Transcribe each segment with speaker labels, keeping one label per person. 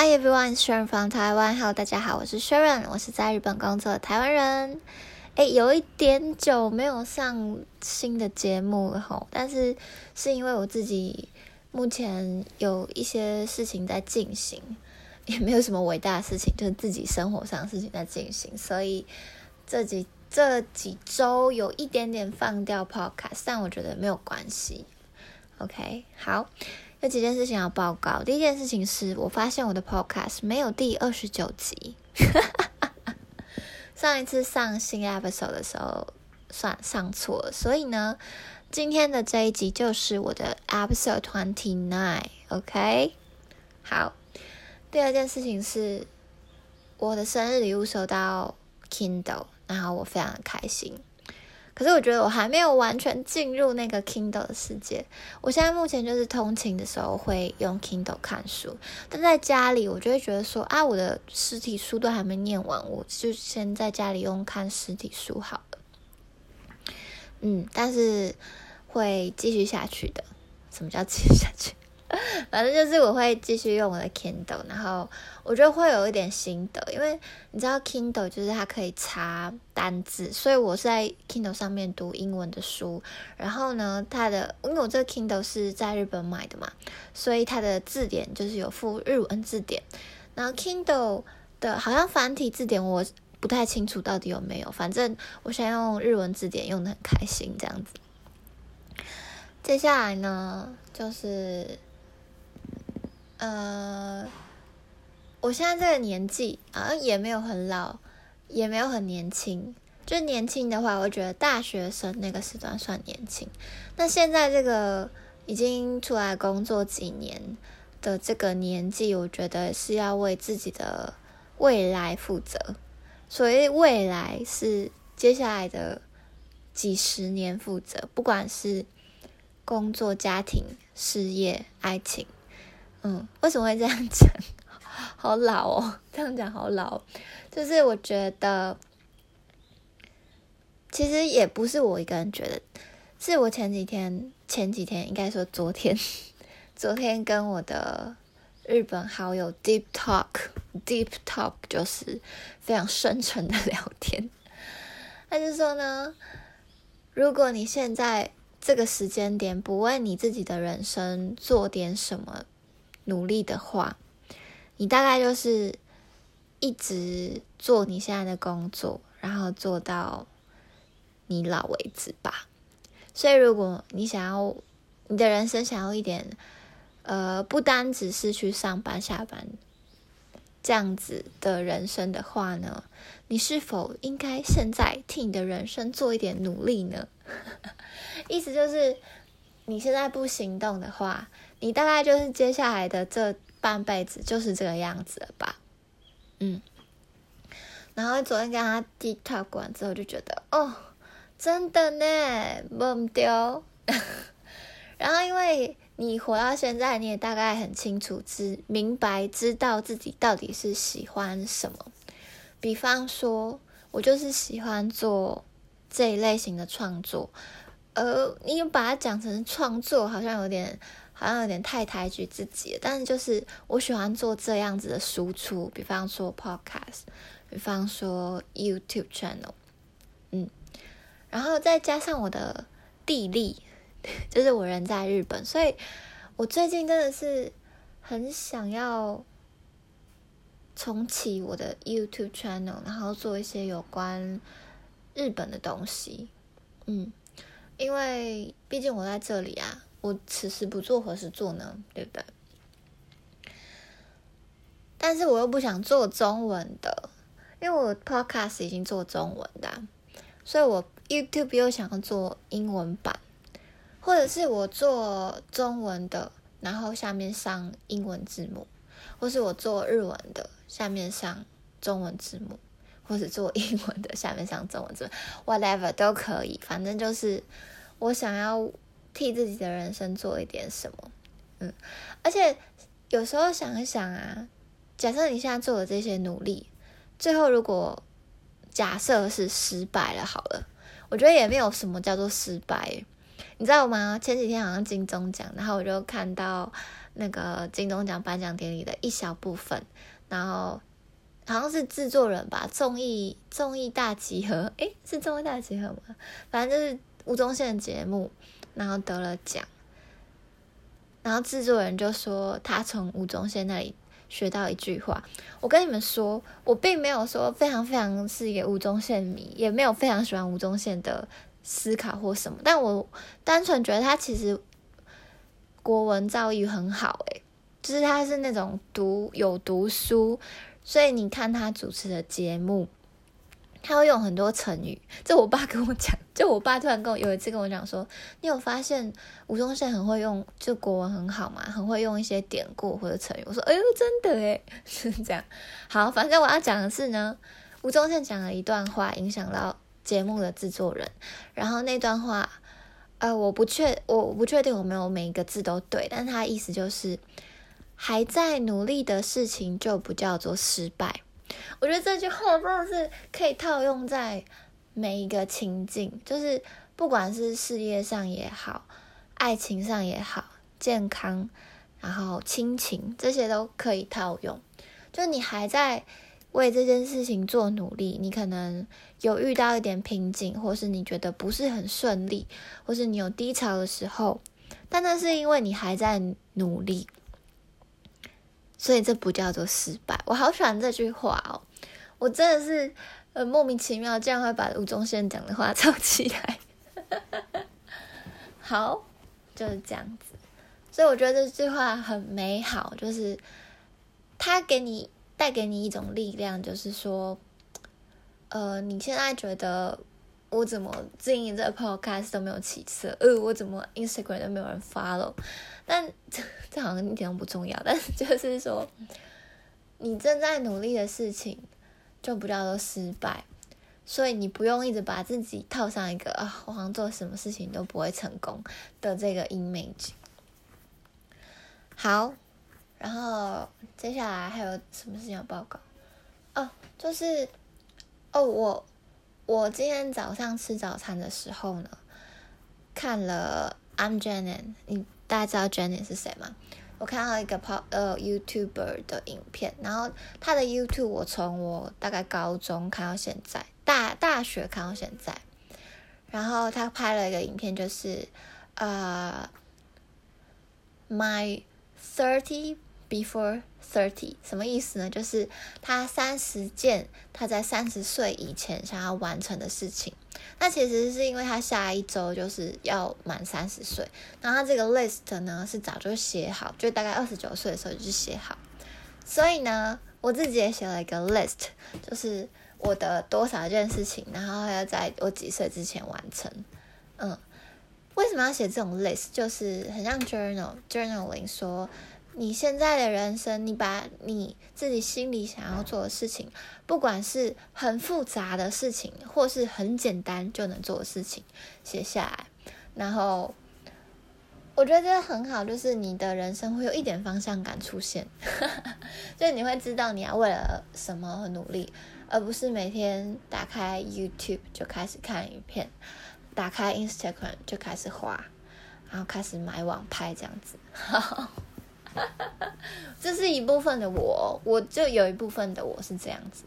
Speaker 1: Hi everyone, Sharon from Taiwan. Hello，大家好，我是 Sharon，我是在日本工作的台湾人。哎，有一点久没有上新的节目了吼，但是是因为我自己目前有一些事情在进行，也没有什么伟大的事情，就是自己生活上的事情在进行，所以这几这几周有一点点放掉 Podcast，但我觉得没有关系。OK，好。有几件事情要报告。第一件事情是我发现我的 Podcast 没有第二十九集。上一次上新 episode 的时候算上错了，所以呢，今天的这一集就是我的 episode twenty nine。OK，好。第二件事情是我的生日礼物收到 Kindle，然后我非常的开心。可是我觉得我还没有完全进入那个 Kindle 的世界。我现在目前就是通勤的时候会用 Kindle 看书，但在家里我就会觉得说啊，我的实体书都还没念完，我就先在家里用看实体书好了。嗯，但是会继续下去的。什么叫继续下去？反正就是我会继续用我的 Kindle，然后我觉得会有一点心得，因为你知道 Kindle 就是它可以查单字，所以我是在 Kindle 上面读英文的书。然后呢，它的因为我这个 Kindle 是在日本买的嘛，所以它的字典就是有附日文字典。然后 Kindle 的好像繁体字典我不太清楚到底有没有，反正我想用日文字典用的很开心这样子。接下来呢，就是。呃，我现在这个年纪啊，也没有很老，也没有很年轻。就年轻的话，我觉得大学生那个时段算年轻。那现在这个已经出来工作几年的这个年纪，我觉得是要为自己的未来负责。所谓未来，是接下来的几十年负责，不管是工作、家庭、事业、爱情。嗯，为什么会这样讲？好老哦，这样讲好老。就是我觉得，其实也不是我一个人觉得，是我前几天、前几天应该说昨天，昨天跟我的日本好友 Deep Talk，Deep Talk 就是非常深沉的聊天。他就说呢，如果你现在这个时间点不为你自己的人生做点什么。努力的话，你大概就是一直做你现在的工作，然后做到你老为止吧。所以，如果你想要你的人生想要一点，呃，不单只是去上班下班这样子的人生的话呢，你是否应该现在替你的人生做一点努力呢？意思就是，你现在不行动的话。你大概就是接下来的这半辈子就是这个样子了吧，嗯。然后昨天跟他 talk 完之后，就觉得哦，真的呢，忘掉。然后因为你活到现在，你也大概很清楚知明白知道自己到底是喜欢什么。比方说，我就是喜欢做这一类型的创作，呃，你把它讲成创作，好像有点。好像有点太抬举自己了，但是就是我喜欢做这样子的输出，比方说 podcast，比方说 YouTube channel，嗯，然后再加上我的地利，就是我人在日本，所以我最近真的是很想要重启我的 YouTube channel，然后做一些有关日本的东西，嗯，因为毕竟我在这里啊。我此时不做何时做呢？对不对？但是我又不想做中文的，因为我 podcast 已经做中文的，所以我 YouTube 又想要做英文版，或者是我做中文的，然后下面上英文字幕，或是我做日文的，下面上中文字幕，或者做英文的，下面上中文字，whatever 都可以，反正就是我想要。替自己的人生做一点什么，嗯，而且有时候想一想啊，假设你现在做的这些努力，最后如果假设是失败了，好了，我觉得也没有什么叫做失败，你知道吗？前几天好像金钟奖，然后我就看到那个金钟奖颁奖典礼的一小部分，然后好像是制作人吧，综艺综艺大集合，诶，是综艺大集合吗？反正就是吴宗宪的节目，然后得了奖，然后制作人就说他从吴宗宪那里学到一句话，我跟你们说，我并没有说非常非常是一个吴宗宪迷，也没有非常喜欢吴宗宪的思考或什么，但我单纯觉得他其实。国文造诣很好诶，就是他是那种读有读书，所以你看他主持的节目，他会用很多成语。这我爸跟我讲，就我爸突然跟我有一次跟我讲说，你有发现吴宗宪很会用，就国文很好嘛，很会用一些典故或者成语。我说，哎呦，真的诶，是这样。好，反正我要讲的是呢，吴宗宪讲了一段话，影响到节目的制作人，然后那段话。呃，我不确，我不确定我没有每一个字都对，但他意思就是还在努力的事情就不叫做失败。我觉得这句话真的是可以套用在每一个情境，就是不管是事业上也好，爱情上也好，健康，然后亲情这些都可以套用。就你还在。为这件事情做努力，你可能有遇到一点瓶颈，或是你觉得不是很顺利，或是你有低潮的时候，但那是因为你还在努力，所以这不叫做失败。我好喜欢这句话哦，我真的是呃莫名其妙，竟然会把吴宗宪讲的话 抄起来。好，就是这样子，所以我觉得这句话很美好，就是他给你。带给你一种力量，就是说，呃，你现在觉得我怎么经营这个 podcast 都没有起色，呃，我怎么 Instagram 都没有人 follow，但 这这好像一点都不重要，但是就是说，你正在努力的事情就不叫做失败，所以你不用一直把自己套上一个啊，我好像做什么事情都不会成功的这个 image。好。然后接下来还有什么事情要报告？哦，就是哦，我我今天早上吃早餐的时候呢，看了 I'm Janet，你大家知道 Janet 是谁吗？我看到一个 pop 呃 YouTuber 的影片，然后他的 YouTube 我从我大概高中看到现在，大大学看到现在，然后他拍了一个影片，就是呃 My Thirty。Before thirty 什么意思呢？就是他三十件他在三十岁以前想要完成的事情。那其实是因为他下一周就是要满三十岁，然后他这个 list 呢是早就写好，就大概二十九岁的时候就写好。所以呢，我自己也写了一个 list，就是我的多少件事情，然后要在我几岁之前完成。嗯，为什么要写这种 list？就是很像 journal journaling 说。你现在的人生，你把你自己心里想要做的事情，不管是很复杂的事情，或是很简单就能做的事情，写下来。然后，我觉得这很好，就是你的人生会有一点方向感出现，就你会知道你要为了什么努力，而不是每天打开 YouTube 就开始看影片，打开 Instagram 就开始滑，然后开始买网拍这样子。这是一部分的我，我就有一部分的我是这样子。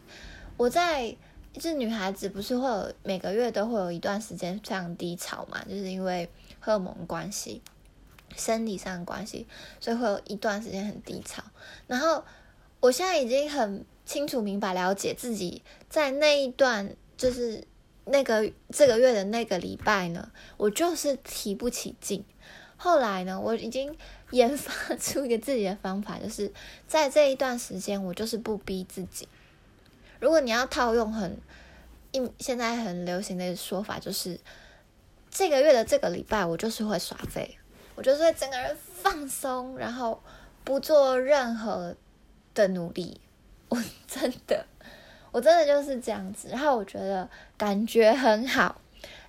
Speaker 1: 我在就是女孩子不是会有每个月都会有一段时间非常低潮嘛，就是因为荷尔蒙关系、生理上的关系，所以会有一段时间很低潮。然后我现在已经很清楚明白了解自己在那一段就是那个这个月的那个礼拜呢，我就是提不起劲。后来呢，我已经研发出一个自己的方法，就是在这一段时间，我就是不逼自己。如果你要套用很一现在很流行的说法，就是这个月的这个礼拜，我就是会耍废，我就是会整个人放松，然后不做任何的努力。我真的，我真的就是这样子。然后我觉得感觉很好，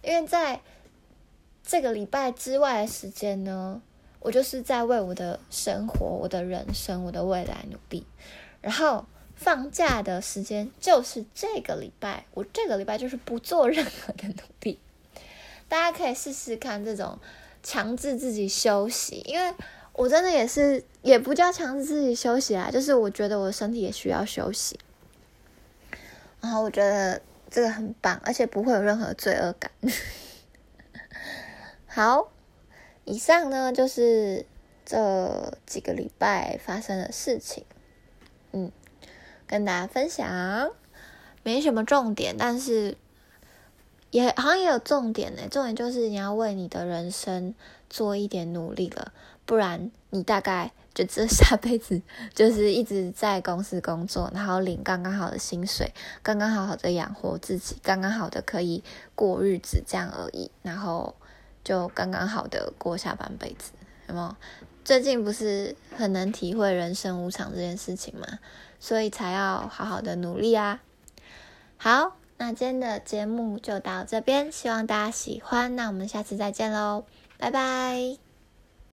Speaker 1: 因为在。这个礼拜之外的时间呢，我就是在为我的生活、我的人生、我的未来努力。然后放假的时间就是这个礼拜，我这个礼拜就是不做任何的努力。大家可以试试看这种强制自己休息，因为我真的也是，也不叫强制自己休息啊，就是我觉得我身体也需要休息。然后我觉得这个很棒，而且不会有任何罪恶感。好，以上呢就是这几个礼拜发生的事情，嗯，跟大家分享，没什么重点，但是也好像也有重点呢。重点就是你要为你的人生做一点努力了，不然你大概就这下辈子就是一直在公司工作，然后领刚刚好的薪水，刚刚好好的养活自己，刚刚好的可以过日子这样而已，然后。就刚刚好的过下半辈子，有没有？最近不是很能体会人生无常这件事情吗，所以才要好好的努力啊。好，那今天的节目就到这边，希望大家喜欢。那我们下次再见喽，拜拜。